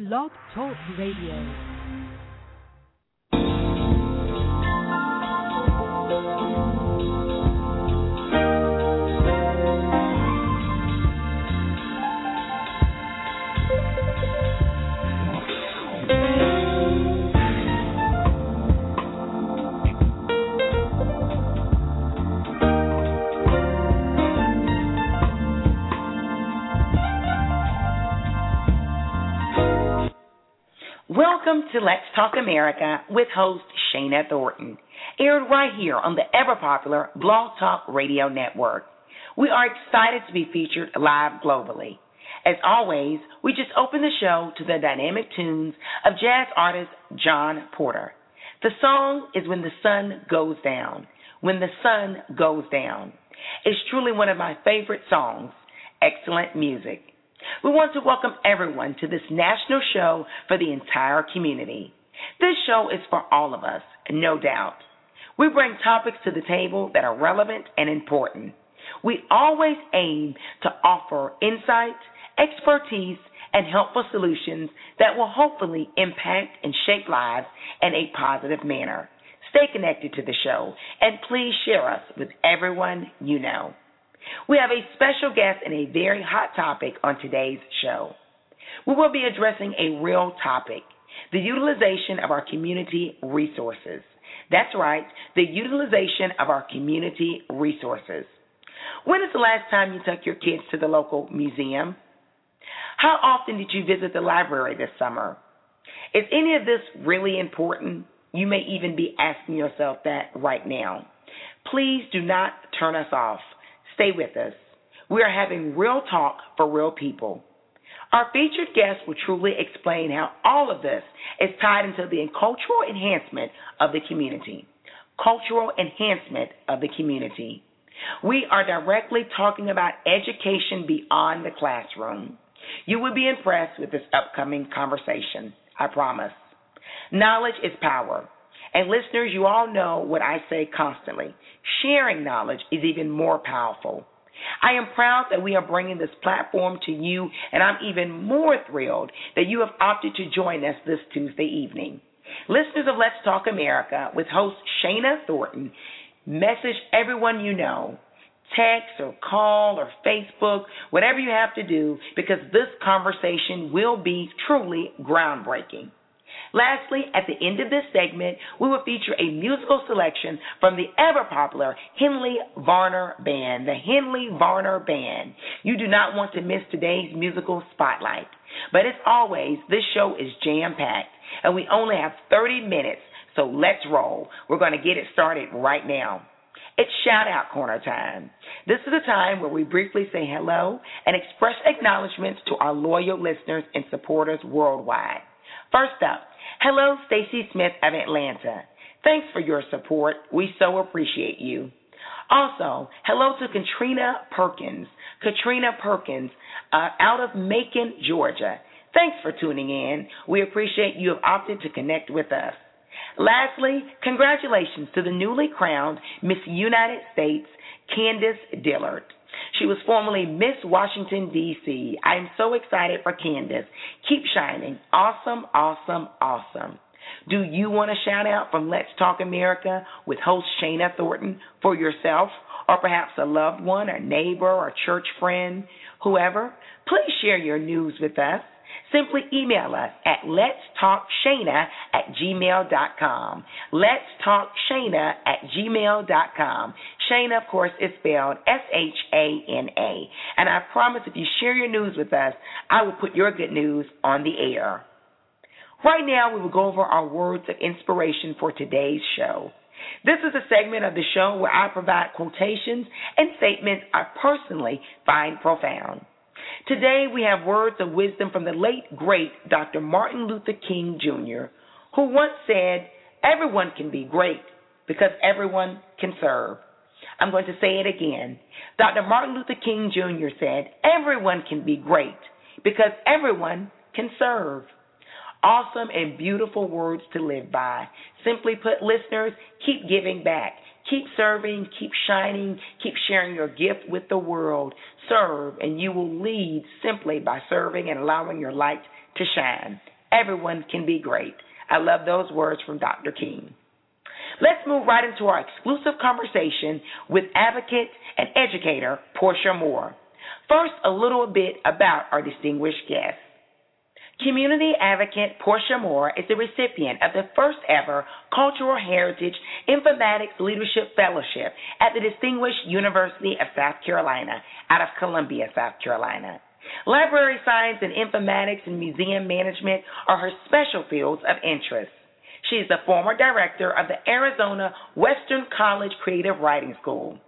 Blog Talk Radio. Welcome to Let's Talk America with host Shana Thornton, aired right here on the ever popular Blog Talk Radio Network. We are excited to be featured live globally. As always, we just open the show to the dynamic tunes of jazz artist John Porter. The song is When the Sun Goes Down. When the Sun Goes Down. It's truly one of my favorite songs. Excellent music. We want to welcome everyone to this national show for the entire community. This show is for all of us, no doubt. We bring topics to the table that are relevant and important. We always aim to offer insight, expertise, and helpful solutions that will hopefully impact and shape lives in a positive manner. Stay connected to the show and please share us with everyone you know. We have a special guest and a very hot topic on today's show. We will be addressing a real topic the utilization of our community resources. That's right, the utilization of our community resources. When is the last time you took your kids to the local museum? How often did you visit the library this summer? Is any of this really important? You may even be asking yourself that right now. Please do not turn us off. Stay with us. We are having real talk for real people. Our featured guest will truly explain how all of this is tied into the cultural enhancement of the community. Cultural enhancement of the community. We are directly talking about education beyond the classroom. You will be impressed with this upcoming conversation, I promise. Knowledge is power. And listeners, you all know what I say constantly. Sharing knowledge is even more powerful. I am proud that we are bringing this platform to you, and I'm even more thrilled that you have opted to join us this Tuesday evening. Listeners of Let's Talk America with host Shana Thornton, message everyone you know. Text or call or Facebook, whatever you have to do, because this conversation will be truly groundbreaking. Lastly, at the end of this segment, we will feature a musical selection from the ever popular Henley Varner Band, the Henley Varner Band. You do not want to miss today's musical spotlight. But as always, this show is jam packed, and we only have 30 minutes, so let's roll. We're going to get it started right now. It's shout out corner time. This is a time where we briefly say hello and express acknowledgments to our loyal listeners and supporters worldwide. First up, hello, Stacy Smith of Atlanta. Thanks for your support. We so appreciate you. Also, hello to Katrina Perkins. Katrina Perkins, uh, out of Macon, Georgia. Thanks for tuning in. We appreciate you have opted to connect with us. Lastly, congratulations to the newly crowned Miss United States, Candice Dillard. She was formerly Miss Washington, D.C. I am so excited for Candace. Keep shining. Awesome, awesome, awesome. Do you want a shout out from Let's Talk America with host Shana Thornton for yourself or perhaps a loved one, a neighbor, or church friend, whoever? Please share your news with us. Simply email us at letstalkshana at gmail.com. Let's talk Shana at gmail.com. Shana, of course, is spelled S H A N A. And I promise if you share your news with us, I will put your good news on the air. Right now, we will go over our words of inspiration for today's show. This is a segment of the show where I provide quotations and statements I personally find profound. Today we have words of wisdom from the late, great Dr. Martin Luther King Jr., who once said, Everyone can be great because everyone can serve. I'm going to say it again. Dr. Martin Luther King Jr. said, Everyone can be great because everyone can serve. Awesome and beautiful words to live by. Simply put, listeners, keep giving back. Keep serving, keep shining, keep sharing your gift with the world. Serve, and you will lead simply by serving and allowing your light to shine. everyone can be great. I love those words from Dr. King. Let's move right into our exclusive conversation with advocate and educator Porchia Moore. First, a little bit about our distinguished guest. Community advocate Porchia Moore is the recipient of the first ever Cultural Heritage Informatics Leadership Fellowship at the Distinguished University of South Carolina out of Columbia, South Carolina. Library science and informatics and museum management are her special fields of interest. She is the former director of the Arizona Western College Creative Writing School.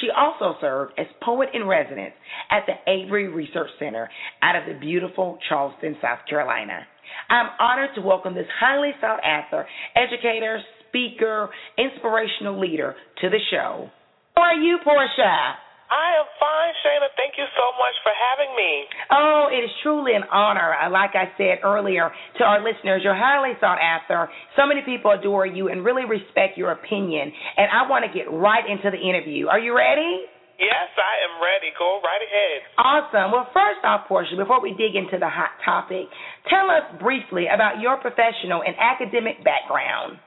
She also served as poet in residence at the Avery Research Center out of the beautiful Charleston, South Carolina. I'm honored to welcome this highly sought after educator, speaker, inspirational leader to the show. How are you, Porchia? I am fine, Shana. Thank you so much for having me. Oh, it is truly an honor. Uh, like I said earlier to our listeners, you're highly sought after. So many people adore you and really respect your opinion. And I want to get right into the interview. Are you ready? Yes, I am ready. Go right ahead. Awesome. Well, first off, Porchia, before we dig into the hot topic, tell us briefly about your professional and academic background.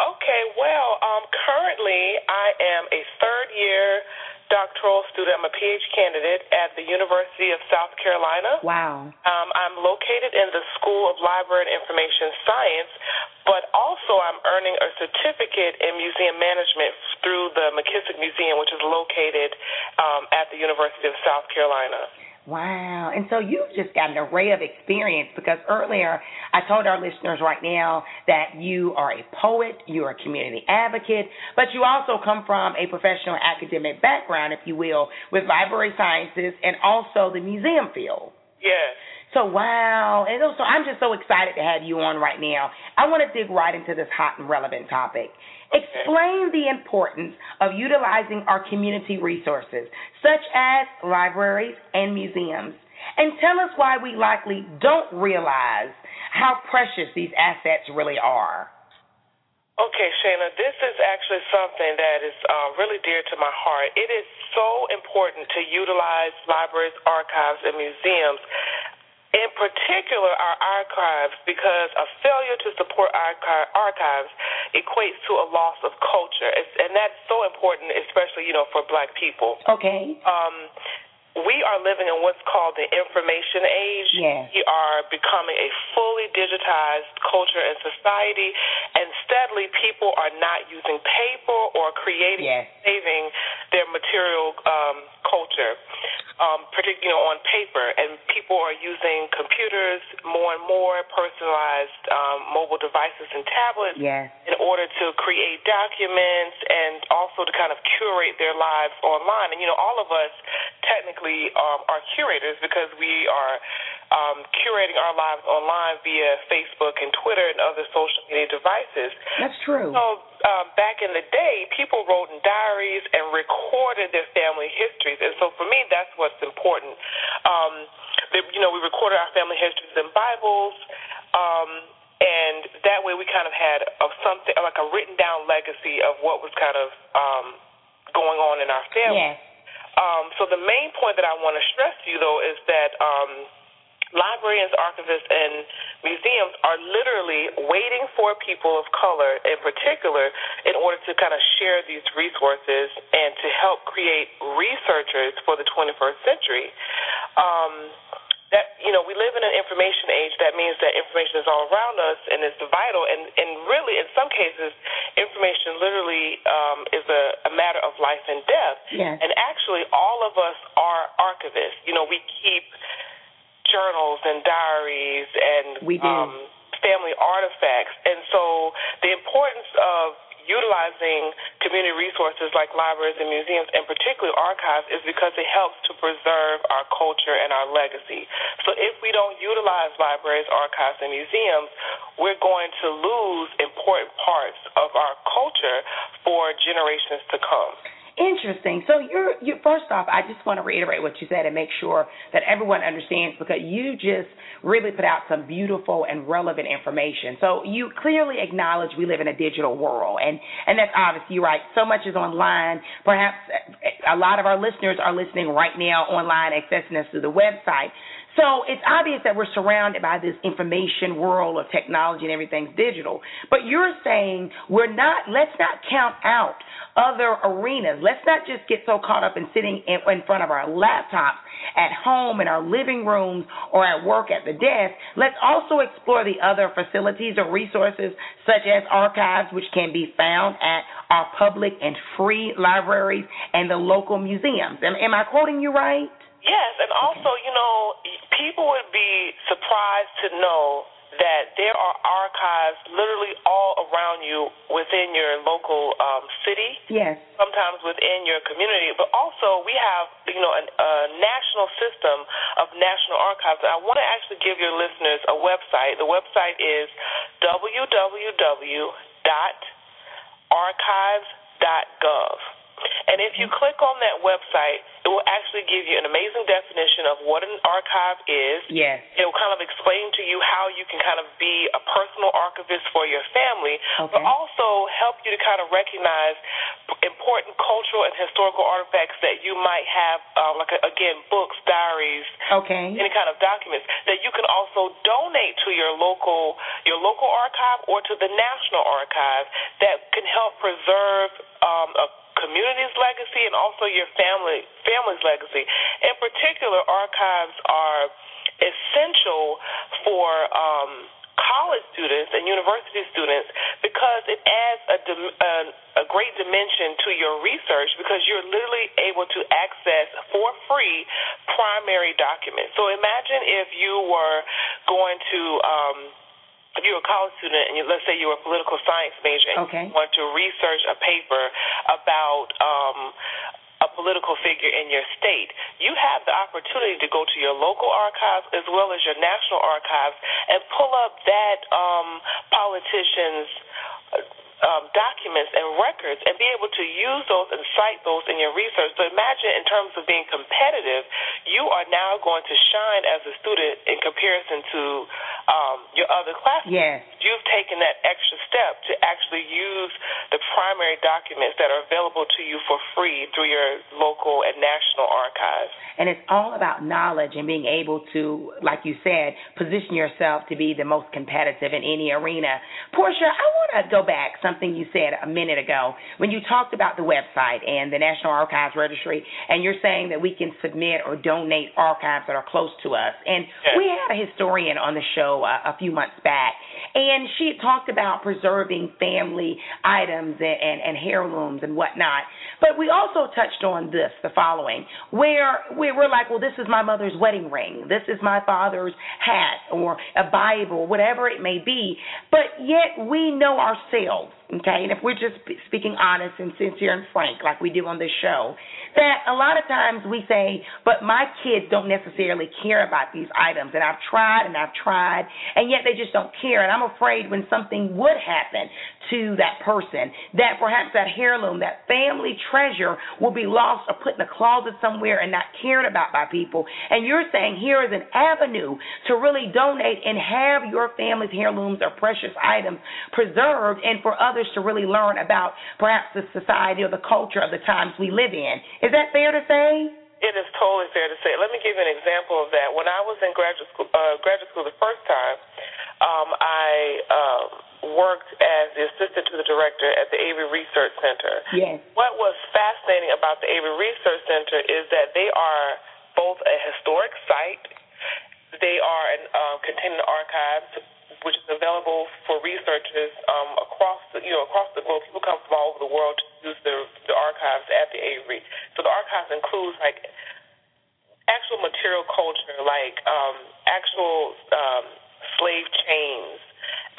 Okay, well, um, currently I am a third year doctoral student. I'm a PhD candidate at the University of South Carolina. Wow. Um, I'm located in the School of Library and Information Science, but also I'm earning a certificate in museum management through the McKissick Museum, which is located um, at the University of South Carolina. Wow. And so you've just got an array of experience because earlier I told our listeners right now that you are a poet, you're a community advocate, but you also come from a professional academic background, if you will, with library sciences and also the museum field. Yes. So wow, and so I'm just so excited to have you on right now. I want to dig right into this hot and relevant topic. Explain the importance of utilizing our community resources, such as libraries and museums, and tell us why we likely don't realize how precious these assets really are. Okay, Shana, this is actually something that is uh, really dear to my heart. It is so important to utilize libraries, archives, and museums in particular our archives because a failure to support archives equates to a loss of culture and that's so important especially you know for black people okay um we are living in what's called the information age. Yes. We are becoming a fully digitized culture and society, and steadily people are not using paper or creating, yes. saving their material um, culture um, particularly you know, on paper, and people are using computers more and more, personalized um, mobile devices and tablets yes. in order to create documents and also to kind of curate their lives online. And you know, all of us technically um, are curators because we are um, curating our lives online via Facebook and Twitter and other social media devices. That's true. So um, back in the day, people wrote in diaries and recorded their family histories, and so for me, that's what's important. Um, you know, we recorded our family histories in Bibles. Um, and that way, we kind of had of something like a written down legacy of what was kind of um, going on in our family. Yes. Um, so the main point that I want to stress to you, though, is that um, librarians, archivists, and museums are literally waiting for people of color in particular in order to kind of share these resources and to help create researchers for the 21st century. Um, that you know we live in an information age that means that information is all around us and it's vital and and really in some cases information literally um is a, a matter of life and death yes. and actually all of us are archivists you know we keep journals and diaries and. Um, family artifacts. And so the importance of utilizing community resources like libraries and museums, and particularly archives, is because it helps to preserve our culture and our legacy. So if we don't utilize libraries, archives, and museums, we're going to lose important parts of our culture for generations to come. Interesting. So you're you first off, I just want to reiterate what you said and make sure that everyone understands because you just really put out some beautiful and relevant information. So you clearly acknowledge we live in a digital world and and that's obvious. You're right. So much is online. Perhaps a lot of our listeners are listening right now online, accessing us through the website. So it's obvious that we're surrounded by this information world of technology and everything's digital. But you're saying we're not, let's not count out other arenas. Let's not just get so caught up in sitting in, in front of our laptops at home, in our living rooms, or at work at the desk. Let's also explore the other facilities or resources, such as archives, which can be found at our public and free libraries and the local museums. Am, am I quoting you right? Yes, and also, you know, people would be surprised to know that there are archives literally all around you within your local um, city. Yes. Sometimes within your community, but also we have, you know, a, a national system of national archives. And I want to actually give your listeners a website. The website is www.archives.gov. And if you click on that website, it will actually give you an amazing definition of what an archive is. Yes. It will kind of explain to you how you can kind of be a personal archivist for your family, okay. but also help you to kind of recognize important cultural and historical artifacts that you might have, uh, like again, books, diaries, okay, any kind of documents that you can also donate to your local your local archive or to the national archive that can help preserve um, a community's legacy and also your family family's legacy. In particular, archives are essential for um, college students and university students because it adds a, a, a great dimension to your research because you're literally able to access for free primary documents. So imagine if you were going to um, if you're a college student and you, let's say you're a political science major and okay. you want to research a paper about um, a political figure in your state, you have the opportunity to go to your local archives as well as your national archives and pull up that um, politician's um, documents and records and be able to use those and cite those in your research. So imagine in terms of being competitive, you are now going to shine as a student in comparison to um, your other classmates. Yes. You've taken that extra step to actually use the primary documents that are available to you for free through your local and national archives. And it's all about knowledge and being able to, like you said, position yourself to be the most competitive in any arena. Porchia, I want to go back something you said a minute ago when you talked about the website and the National Archives Registry, and you're saying that we can submit or donate archives that are close to us. And yes. we had a historian on the show a, a few months back, and she talked about preserving family items and, and, and heirlooms and whatnot. But we also touched on this, the following, where we're like, well, this is my mother's wedding ring, this is my father's hat, or a Bible, whatever it may be. But yet we know ourselves okay? And if we're just speaking honest and sincere and frank, like we do on this show, that a lot of times we say, but my kids don't necessarily care about these items, and I've tried and I've tried, and yet they just don't care. And I'm afraid when something would happen to that person, that perhaps that heirloom, that family treasure will be lost or put in a closet somewhere and not cared about by people. And you're saying here is an avenue to really donate and have your family's heirlooms or precious items preserved and for others to really learn about perhaps the society or the culture of the times we live in. Is that fair to say? It is totally fair to say. Let me give you an example of that. When I was in graduate school, uh, graduate school the first time, um, I um, worked as the assistant to the director at the Avery Research Center. Yes. What was fascinating about the Avery Research Center is that they are both a historic site. They are a um, contained archives which is available for researchers um, across the you know across the globe. People come from all over the world to use the the archives at the Avery. So the archives includes like actual material culture, like um, actual um, slave chains,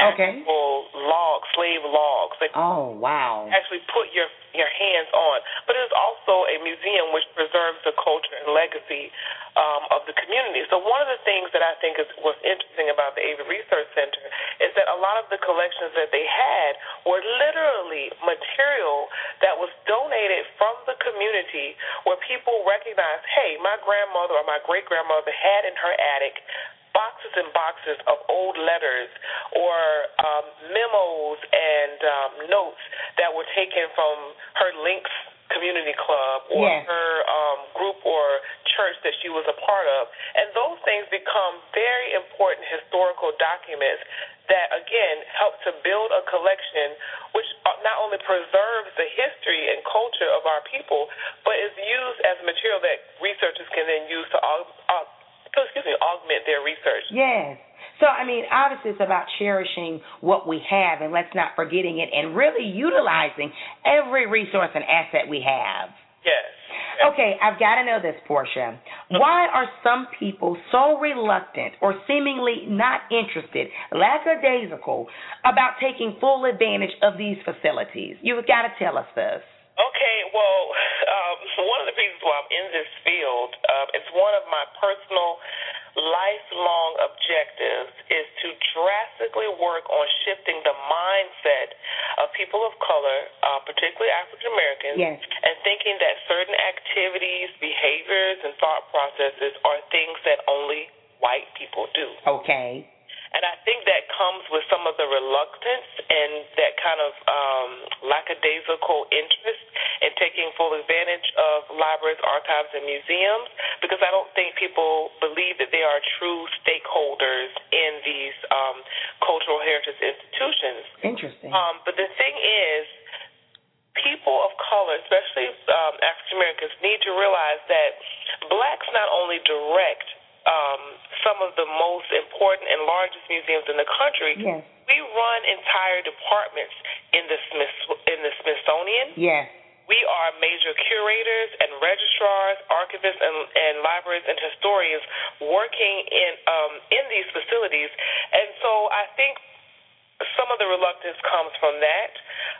okay. actual logs, slave logs. Like oh wow! Actually, put your your hands on. But it is also a museum which preserves the culture and legacy um, of the community. So one of the things that I think is was interesting about the Avery Research Center is that a lot of the collections that they had were literally material that was donated from the community where people recognized, hey, my grandmother or my great grandmother had in her attic boxes and boxes of old letters or um, memos and um, notes that were taken from her Links Community Club or yes. her um, group or church that she was a part of. And those things become very important historical documents that, again, help to build a collection which not only preserves the history and culture of our people, but is used as material that researchers can then use to aug- excuse me, augment their research. Yes. So, I mean, obviously it's about cherishing what we have and let's not forgetting it and really utilizing every resource and asset we have. Yes. Okay, I've got to know this, Porchia. Why are some people so reluctant or seemingly not interested, lackadaisical, about taking full advantage of these facilities? You've got to tell us this. Okay, well, one of the reasons why I'm in this field, um, it's one of my personal lifelong objectives is to drastically work on shifting the mindset of people of color, uh, particularly African Americans, yes. and thinking that certain activities, behaviors, and thought processes are things that only white people do. Okay. And I think that comes with some of the reluctance and that kind of um, lackadaisical interest in taking full advantage of libraries, archives, and museums because I don't think people believe that they are true stakeholders in these um, cultural heritage institutions. Interesting. Um, but the thing is, people of color, especially um, African Americans, need to realize that blacks not only direct um, some of the most important and largest museums in the country. Yes. We run entire departments in the Smith in the Smithsonian. Yes. We are major curators and registrars, archivists, and, and libraries and historians working in um, in these facilities. And so I think some of the reluctance comes from that.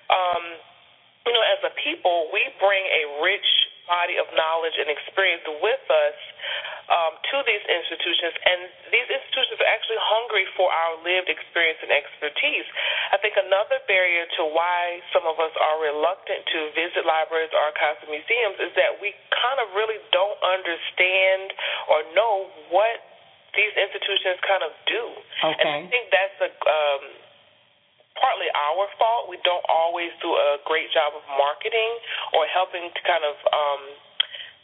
Um, you know, as a people, we bring a rich body of knowledge and experience with us um, to these institutions, and these institutions are actually hungry for our lived experience and expertise. I think another barrier to why some of us are reluctant to visit libraries, archives, and museums is that we kind of really don't understand or know what these institutions kind of do. Okay. And I think that's a um, partly our fault. We don't always do a great job of marketing or helping to kind of um,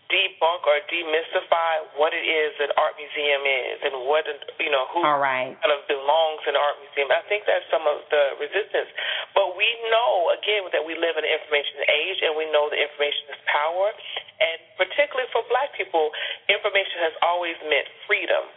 debunk or demystify what it is an art museum is and what you know who All right. kind of belongs in art museum. I think that's some of the resistance. But we know again that we live in an information age and we know that information is power. And particularly for black people, information has always meant freedom.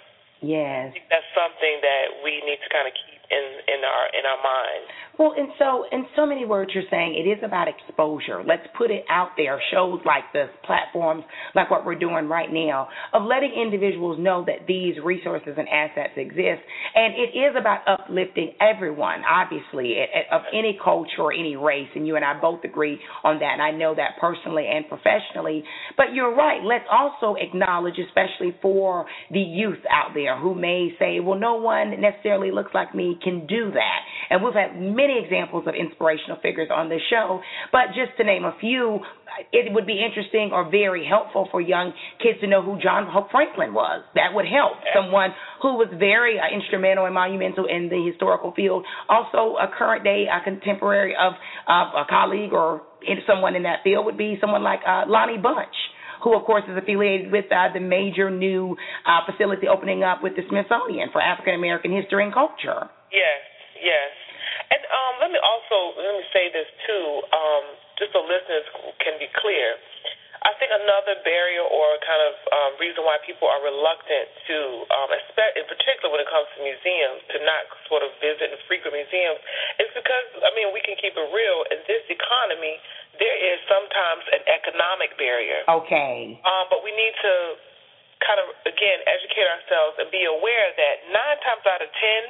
Yes. I think that's something that we need to kind of keep in in our in our mind. Well, and so in so many words, you're saying it is about exposure. Let's put it out there. Shows like this, platforms like what we're doing right now, of letting individuals know that these resources and assets exist, and it is about uplifting everyone, obviously, of any culture or any race. And you and I both agree on that. And I know that personally and professionally. But you're right. Let's also acknowledge, especially for the youth out there who may say, "Well, no one necessarily looks like me." Can do that. And we've had many examples of inspirational figures on this show, but just to name a few, it would be interesting or very helpful for young kids to know who John Hope Franklin was. That would help. Someone who was very uh, instrumental and monumental in the historical field, also a current day a contemporary of uh, a colleague or someone in that field would be someone like uh, Lonnie Bunch who of course is affiliated with uh, the major new uh, facility opening up with the Smithsonian for African American history and culture. Yes, yes. And um, let me also let me say this too, um, just so listeners can be clear. I think another barrier or kind of um, reason why people are reluctant to, um, in particular when it comes to museums, to not sort of visit and frequent museums, is because I mean we can keep it real. In this economy, there is sometimes an economic barrier. Okay. Um, but we need to kind of again educate ourselves and be aware that nine times out of ten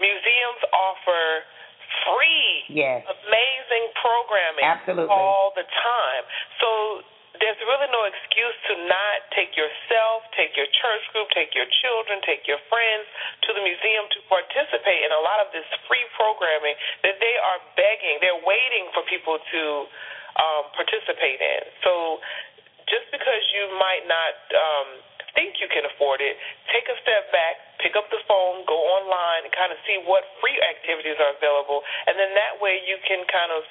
museums offer free, yes. amazing programming Absolutely. all the time. So there's really no excuse to not take yourself, take your church group, take your children, take your friends to the museum to participate in a lot of this free programming that they are begging, they're waiting for people to um, participate in. So just because you might not um, think you can afford it, take a step back, pick up the phone, go online, and kind of see what free activities are available, and then that way you can kind of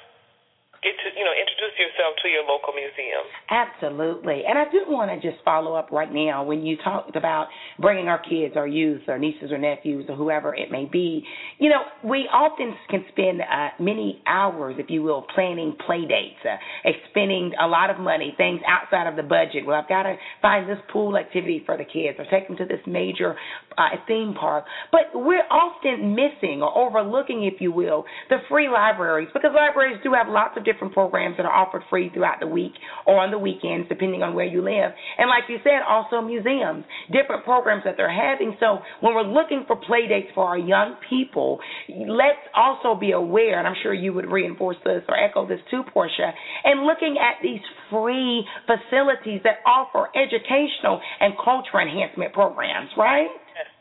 get to you know introduce yourself to your local museum. Absolutely, and I do want to just follow up right now when you talked about bringing our kids, our youth, our nieces or nephews, or whoever it may be. You know, we often can spend uh, many hours, if you will, planning play dates, uh, spending a lot of money, things outside of the budget. Well, I've got to find this pool activity for the kids, or take them to this major uh, theme park. But we're often missing or overlooking, if you will, the free libraries because libraries do have lots of different programs that are offered free throughout the week or on the weekends, depending on where you live. And like you said, also museums, different programs that they're having. So when we're looking for play dates for our young people, let's also be aware, and I'm sure you would reinforce this or echo this too, Porchia, and looking at these free facilities that offer educational and culture enhancement programs, right?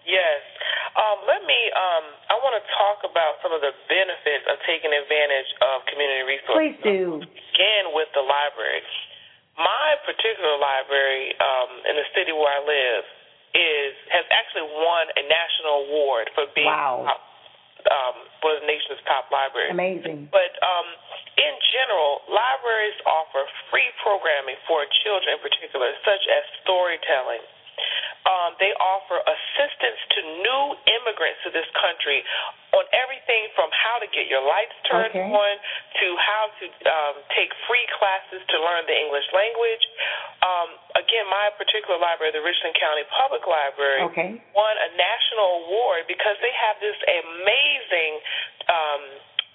Yes. Um, let me. Um, I want to talk about some of the benefits of taking advantage of community resources. Please do. Again, with the library. My particular library um, in the city where I live is has actually won a national award for being wow. top, um, one of the nation's top libraries. Amazing. But um, in general, libraries offer free programming for children in particular, such as storytelling um, they offer assistance to new immigrants to this country on everything from how to get your lights turned okay. on to how to um, take free classes to learn the English language. Um, again, my particular library, the Richland County Public Library, okay. won a national award because they have this amazing. Um,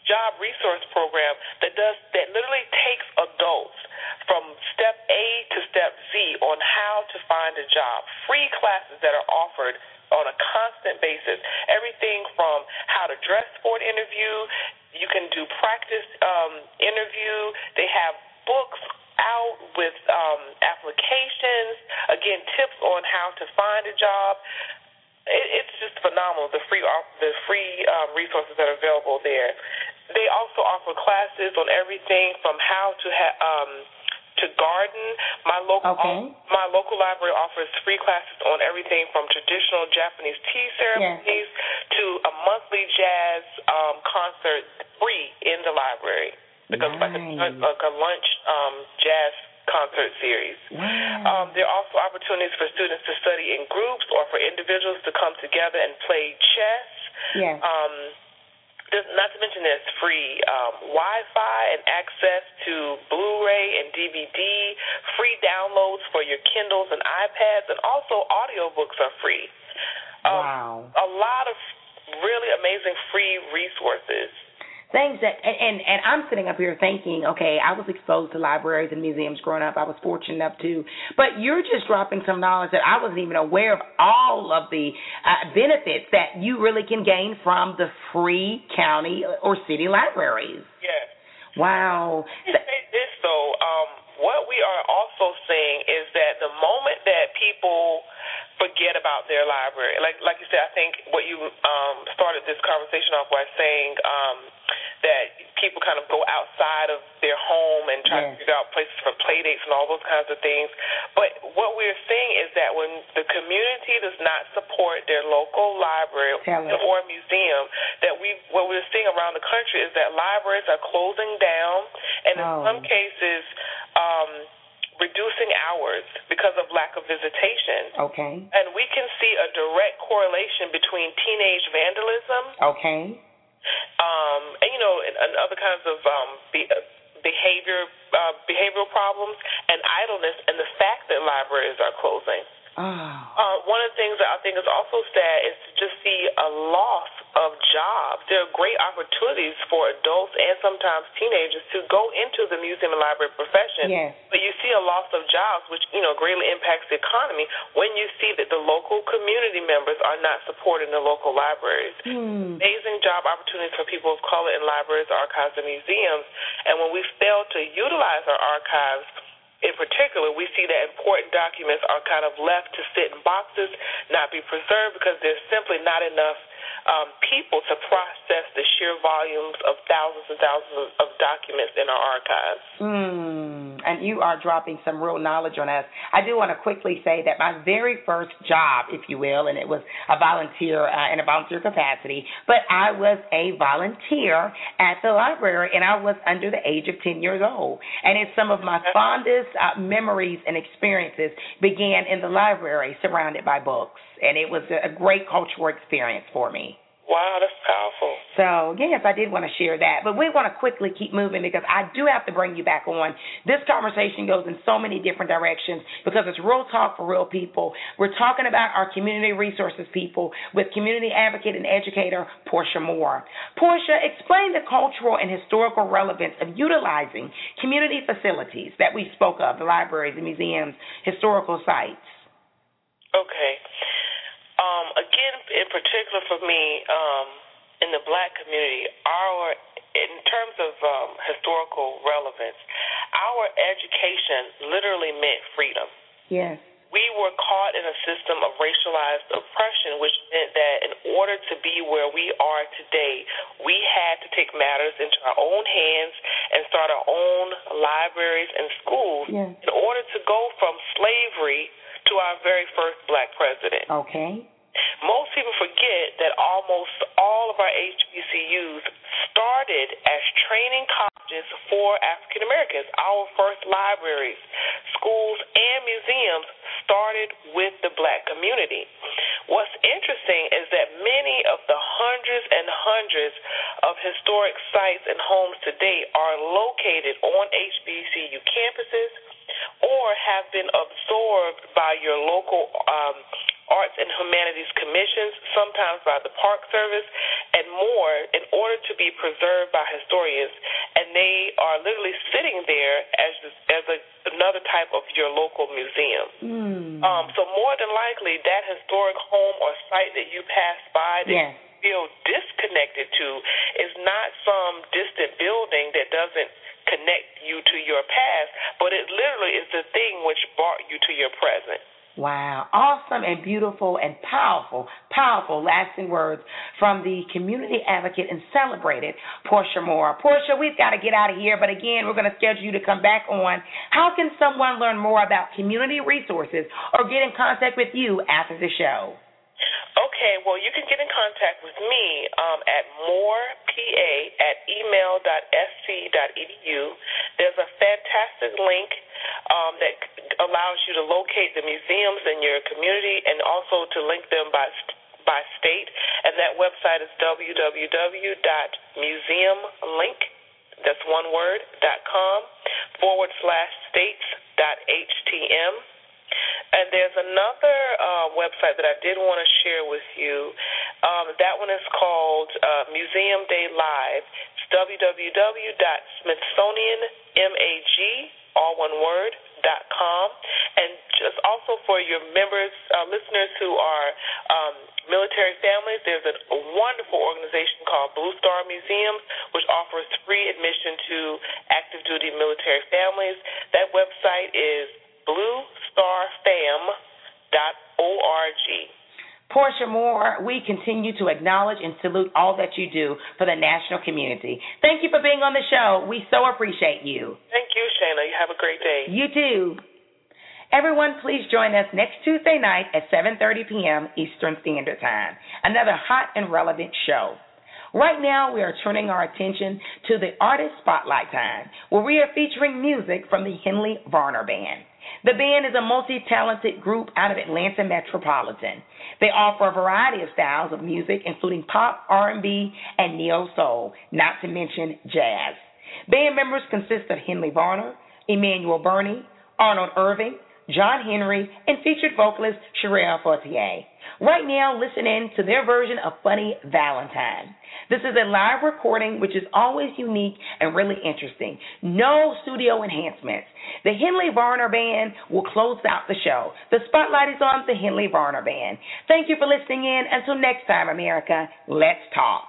job resource program that does that literally takes adults from step how to find a job. Free classes that are offered on a constant basis. Everything from how to dress for an interview, you can do practice um, interview. They have books out with um, applications. Again, tips on how to find a job. It, it's just phenomenal the free the free um, resources that are available there. They also offer classes on everything from how to have. Um, to garden. My local okay. my local library offers free classes on everything from traditional Japanese tea ceremonies yes. to a monthly jazz um, concert free in the library because nice. like a, like a lunch um, jazz concert series. Wow. Um, there are also opportunities for students to study in groups or for individuals to come together and play chess. Yes. Um, not to mention there's free um, Wi-Fi and access to Blu-ray and DVD, free downloads for your Kindles and iPads, and also audiobooks are free. Um, wow. A lot of really amazing free resources things that and, and and I'm sitting up here thinking, okay, I was exposed to libraries and museums growing up. I was fortunate enough to, but you're just dropping some knowledge that I wasn't even aware of all of the uh, benefits that you really can gain from the free county or city libraries. Yes. Wow. This though, um, what we are also seeing is that the moment that people forget about their library, like like you said, I think what you um, started this conversation off by saying. Um, that people kind of go outside of their home and try yes. to figure out places for play dates and all those kinds of things. But what we're seeing is that when the community does not support their local library or museum, that we what we're seeing around the country is that libraries are closing down, and in oh. some cases. Um, reducing hours because of lack of visitation. Okay. And we can see a direct correlation between teenage vandalism. Okay um, and you know, and, and other kinds of um, be, uh, behavior uh, behavioral problems and idleness, and the fact that libraries are closing. Oh. Uh, one of the things that I think is also sad is to just see a loss of jobs. There are great opportunities for adults and sometimes teenagers to go into the museum and library profession. Yes. But you see a loss of jobs, which you know greatly impacts the economy when you see that the local community members are not supporting the local libraries. Hmm. Amazing job opportunities for people of color in libraries, archives, and museums. And when we fail to utilize our archives in particular, we see that important documents are kind of left to sit in boxes, not be preserved, because there's simply not enough um, people to process the sheer volumes of thousands and thousands of documents in our archives. Mm, and you are dropping some real knowledge on us. I do want to quickly say that my very first job, if you will, and it was a volunteer uh, in a volunteer capacity, but I was a volunteer at the library, and I was under the age of 10 years old. And it's some of my fondest uh, memories and experiences began in the library, surrounded by books and it was a great cultural experience for me. Wow, that's powerful. So, yes, I did want to share that. But we want to quickly keep moving because I do have to bring you back on. This conversation goes in so many different directions because it's real talk for real people. We're talking about our community resources people with community advocate and educator Porchia Moore. Porchia, explain the cultural and historical relevance of utilizing community facilities that we spoke of, the libraries, the museums, historical sites. Okay. Um, again, in particular for me, um, in the black community, our in terms of um, historical relevance, our education literally meant freedom. Yes. We were caught in a system of racialized oppression, which meant that in order to be where we are today, we had to take matters into our own hands and start our own libraries and schools in order to go from slavery to our very first black president. Okay. Most people forget that almost all of our HBCUs started as training colleges for African Americans. Our first libraries, schools, and museums started with the black community. What's interesting is that many of the hundreds and hundreds of historic sites and homes today are located on HBCU campuses or have been absorbed by your local um, arts and humanities commissions, sometimes by the Park Service, and more, in order to be preserved by historians. And they are literally sitting there as as a, another type of your local museum. Mm. Um, so more than likely, that historic home or site that you pass by that yes. you feel disconnected to is not some distant building that doesn't connect you to your past, but it literally is the thing which brought you to your present. Wow. Awesome and beautiful and powerful, powerful lasting words from the community advocate and celebrated Porchia Moore. Porchia, we've got to get out of here, but again, we're going to schedule you to come back on. How can someone learn more about community resources or get in contact with you after the show? Okay, well, you can get in contact with me um, at moorepa at email.sc.edu. There's a fantastic link um, that allows you to locate the museums in your community and also to link them by by state. And that website is www.museumlink, that's one word, dot com, forward slash states dot htm. And there's another uh, website that I did want to share with you. Um, that one is called uh, Museum Day Live. It's www.smithsonianmag, all one word, dot com. And just also for your members, uh, listeners who are um, military families, there's a, a wonderful organization called Blue Star Museums, which offers free admission to active duty military families. That website is bluestarfam.org. Porchia Moore, we continue to acknowledge and salute all that you do for the national community. Thank you for being on the show. We so appreciate you. Thank you, Shana. You have a great day. You too. Everyone, please join us next Tuesday night at 7:30 p.m. Eastern Standard Time. Another hot and relevant show. Right now, we are turning our attention to the Artist Spotlight Time, where we are featuring music from the Henley Varner Band. The band is a multi-talented group out of Atlanta Metropolitan. They offer a variety of styles of music, including pop, R&B, and neo soul, not to mention jazz. Band members consist of Henley Varner, Emmanuel Burney, Arnold Irving, John Henry, and featured vocalist Sherelle Fortier. Right now, listen in to their version of Funny Valentine. This is a live recording, which is always unique and really interesting. No studio enhancements. The Henley Varner Band will close out the show. The spotlight is on the Henley Varner Band. Thank you for listening in. Until next time, America, let's talk.